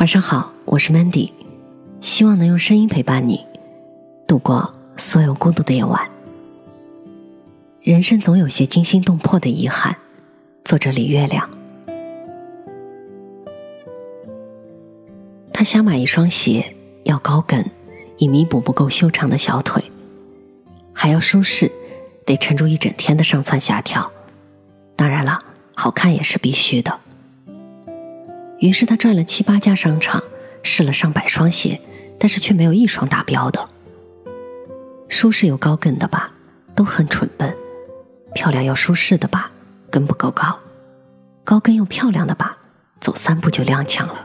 晚上好，我是 Mandy，希望能用声音陪伴你度过所有孤独的夜晚。人生总有些惊心动魄的遗憾。作者李月亮，他想买一双鞋，要高跟，以弥补不够修长的小腿，还要舒适，得撑住一整天的上蹿下跳。当然了，好看也是必须的。于是他转了七八家商场，试了上百双鞋，但是却没有一双达标的。舒适又高跟的吧，都很蠢笨；漂亮又舒适的吧，跟不够高；高跟又漂亮的吧，走三步就踉跄了。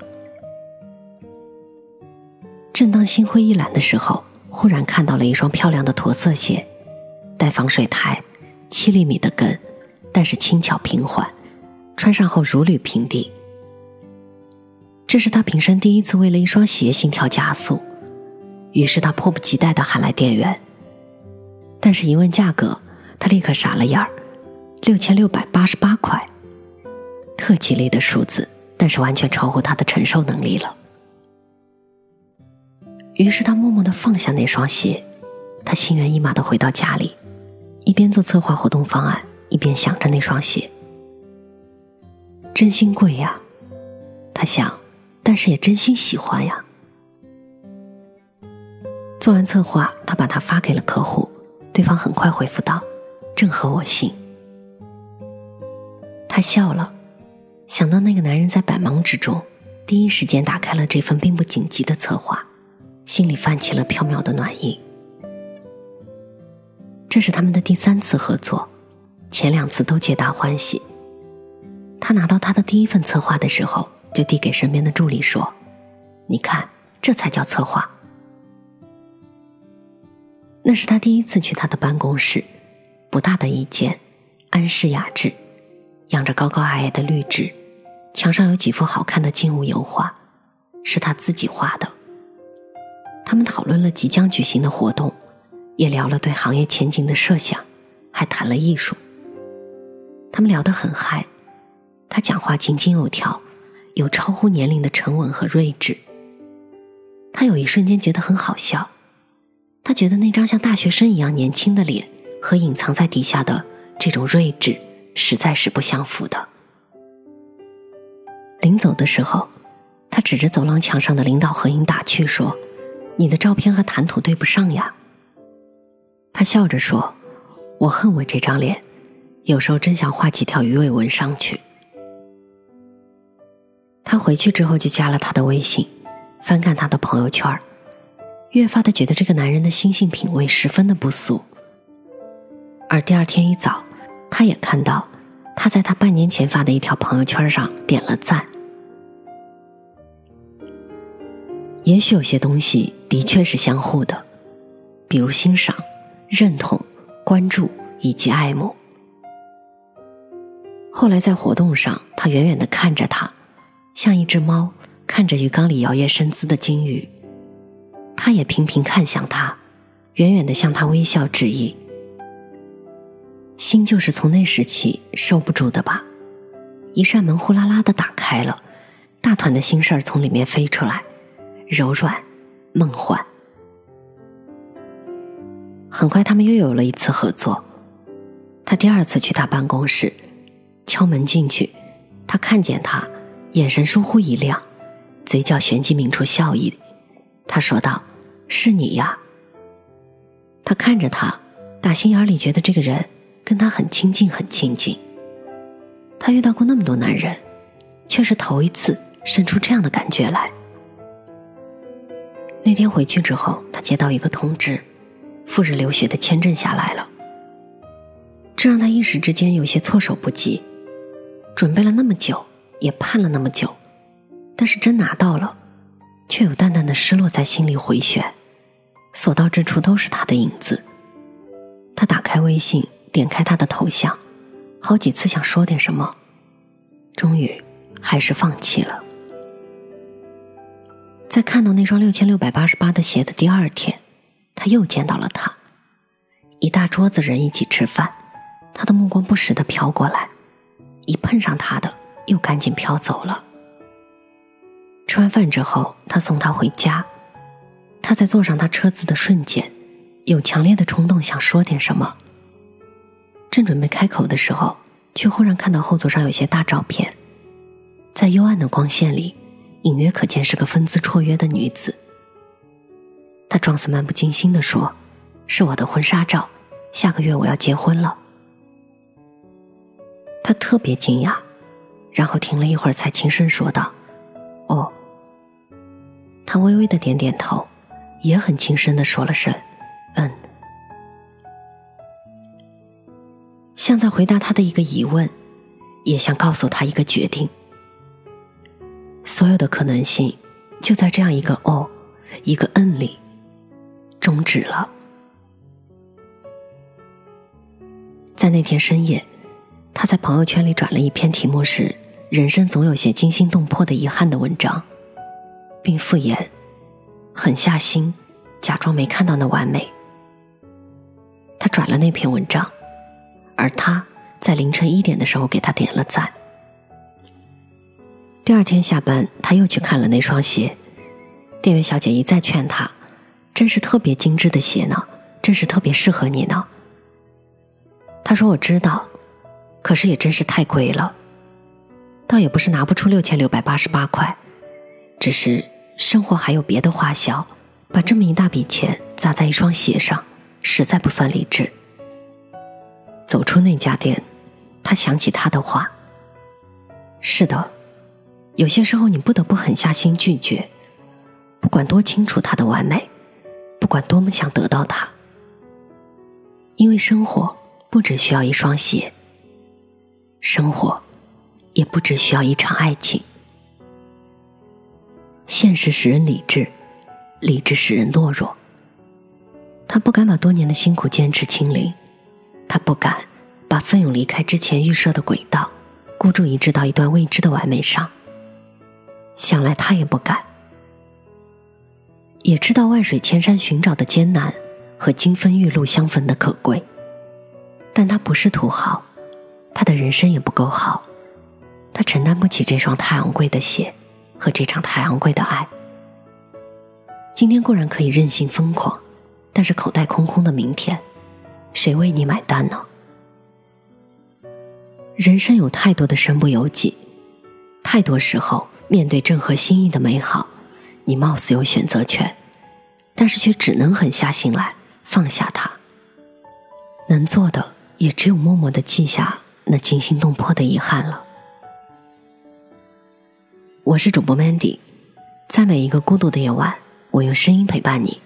正当心灰意懒的时候，忽然看到了一双漂亮的驼色鞋，带防水台，七厘米的跟，但是轻巧平缓，穿上后如履平地。这是他平生第一次为了一双鞋心跳加速，于是他迫不及待的喊来店员。但是，一问价格，他立刻傻了眼儿，六千六百八十八块，特吉利的数字，但是完全超乎他的承受能力了。于是他默默的放下那双鞋，他心猿意马的回到家里，一边做策划活动方案，一边想着那双鞋。真心贵呀，他想。但是也真心喜欢呀。做完策划，他把它发给了客户，对方很快回复道：“正合我心。”他笑了，想到那个男人在百忙之中，第一时间打开了这份并不紧急的策划，心里泛起了飘渺的暖意。这是他们的第三次合作，前两次都皆大欢喜。他拿到他的第一份策划的时候。就递给身边的助理说：“你看，这才叫策划。”那是他第一次去他的办公室，不大的一间，安适雅致，养着高高矮矮的绿植，墙上有几幅好看的静物油画，是他自己画的。他们讨论了即将举行的活动，也聊了对行业前景的设想，还谈了艺术。他们聊得很嗨，他讲话井井有条。有超乎年龄的沉稳和睿智。他有一瞬间觉得很好笑，他觉得那张像大学生一样年轻的脸和隐藏在底下的这种睿智实在是不相符的。临走的时候，他指着走廊墙上的领导合影打趣说：“你的照片和谈吐对不上呀。”他笑着说：“我恨我这张脸，有时候真想画几条鱼尾纹上去。”他回去之后就加了他的微信，翻看他的朋友圈越发的觉得这个男人的心性品味十分的不俗。而第二天一早，他也看到他在他半年前发的一条朋友圈上点了赞。也许有些东西的确是相互的，比如欣赏、认同、关注以及爱慕。后来在活动上，他远远的看着他。像一只猫看着鱼缸里摇曳生姿的金鱼，他也频频看向他，远远的向他微笑致意。心就是从那时起收不住的吧？一扇门呼啦啦的打开了，大团的心事儿从里面飞出来，柔软、梦幻。很快，他们又有了一次合作。他第二次去他办公室，敲门进去，他看见他。眼神疏忽一亮，嘴角旋即抿出笑意。他说道：“是你呀。”他看着他，打心眼里觉得这个人跟他很亲近，很亲近。他遇到过那么多男人，却是头一次生出这样的感觉来。那天回去之后，他接到一个通知，赴日留学的签证下来了。这让他一时之间有些措手不及，准备了那么久。也盼了那么久，但是真拿到了，却有淡淡的失落在心里回旋。所到之处都是他的影子。他打开微信，点开他的头像，好几次想说点什么，终于还是放弃了。在看到那双六千六百八十八的鞋的第二天，他又见到了他。一大桌子人一起吃饭，他的目光不时的飘过来，一碰上他的。又赶紧飘走了。吃完饭之后，他送她回家。他在坐上他车子的瞬间，有强烈的冲动想说点什么。正准备开口的时候，却忽然看到后座上有些大照片，在幽暗的光线里，隐约可见是个风姿绰约的女子。他状似漫不经心的说：“是我的婚纱照，下个月我要结婚了。”他特别惊讶，然后停了一会儿，才轻声说道：“哦。”他微微的点点头。也很轻声的说了声“嗯”，像在回答他的一个疑问，也像告诉他一个决定。所有的可能性就在这样一个“哦”、一个“嗯”里终止了。在那天深夜，他在朋友圈里转了一篇题目是“人生总有些惊心动魄的遗憾”的文章，并敷衍。狠下心，假装没看到那完美。他转了那篇文章，而他在凌晨一点的时候给他点了赞。第二天下班，他又去看了那双鞋，店员小姐一再劝他：“真是特别精致的鞋呢，真是特别适合你呢。”他说：“我知道，可是也真是太贵了，倒也不是拿不出六千六百八十八块，只是……”生活还有别的花销，把这么一大笔钱砸在一双鞋上，实在不算理智。走出那家店，他想起他的话：“是的，有些时候你不得不狠下心拒绝，不管多清楚他的完美，不管多么想得到他，因为生活不只需要一双鞋，生活不只需要一场爱情。”现实使人理智，理智使人懦弱。他不敢把多年的辛苦坚持清零，他不敢把奋勇离开之前预设的轨道，孤注一掷到一段未知的完美上。想来他也不敢，也知道万水千山寻找的艰难和金风玉露相逢的可贵，但他不是土豪，他的人生也不够好，他承担不起这双太昂贵的鞋。和这场太昂贵的爱，今天固然可以任性疯狂，但是口袋空空的明天，谁为你买单呢？人生有太多的身不由己，太多时候面对正合心意的美好，你貌似有选择权，但是却只能狠下心来放下它。能做的也只有默默的记下那惊心动魄的遗憾了。我是主播 Mandy，在每一个孤独的夜晚，我用声音陪伴你。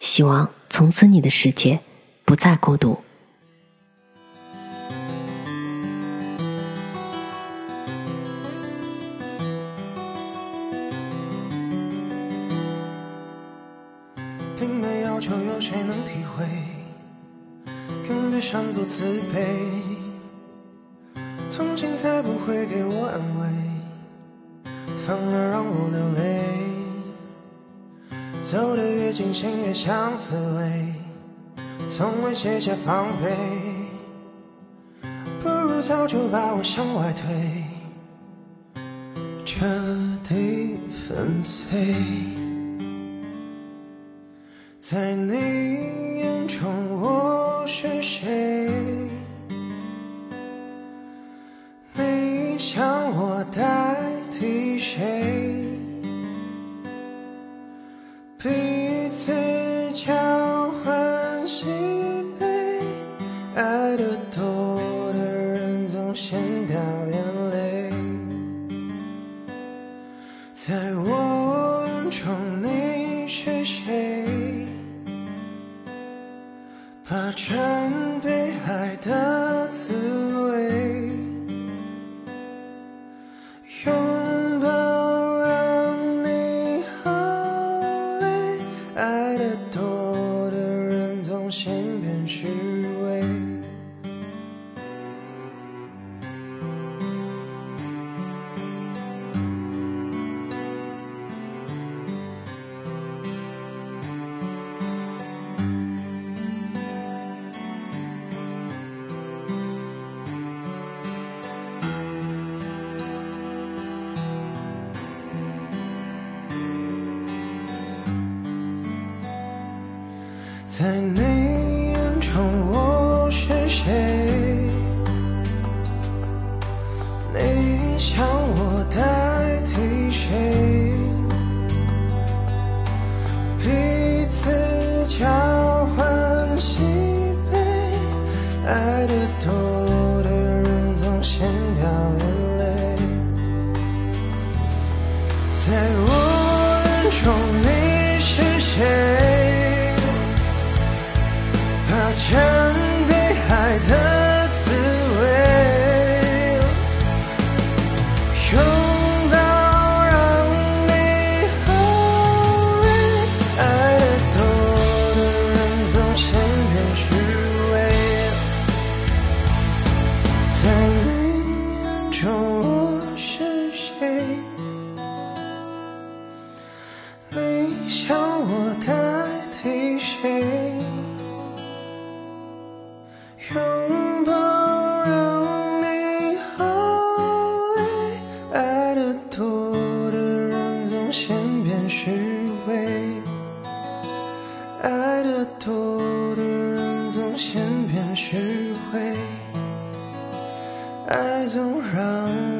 希望从此你的世界不再孤独。并没要求有谁能体会，更别上作慈悲，同情才不会给我安慰。反而让我流泪，走得越近，心越像刺猬，从未卸下防备，不如早就把我向外推，彻底粉碎，在你人总在你 church. 爱的多的人总先变虚伪。爱总让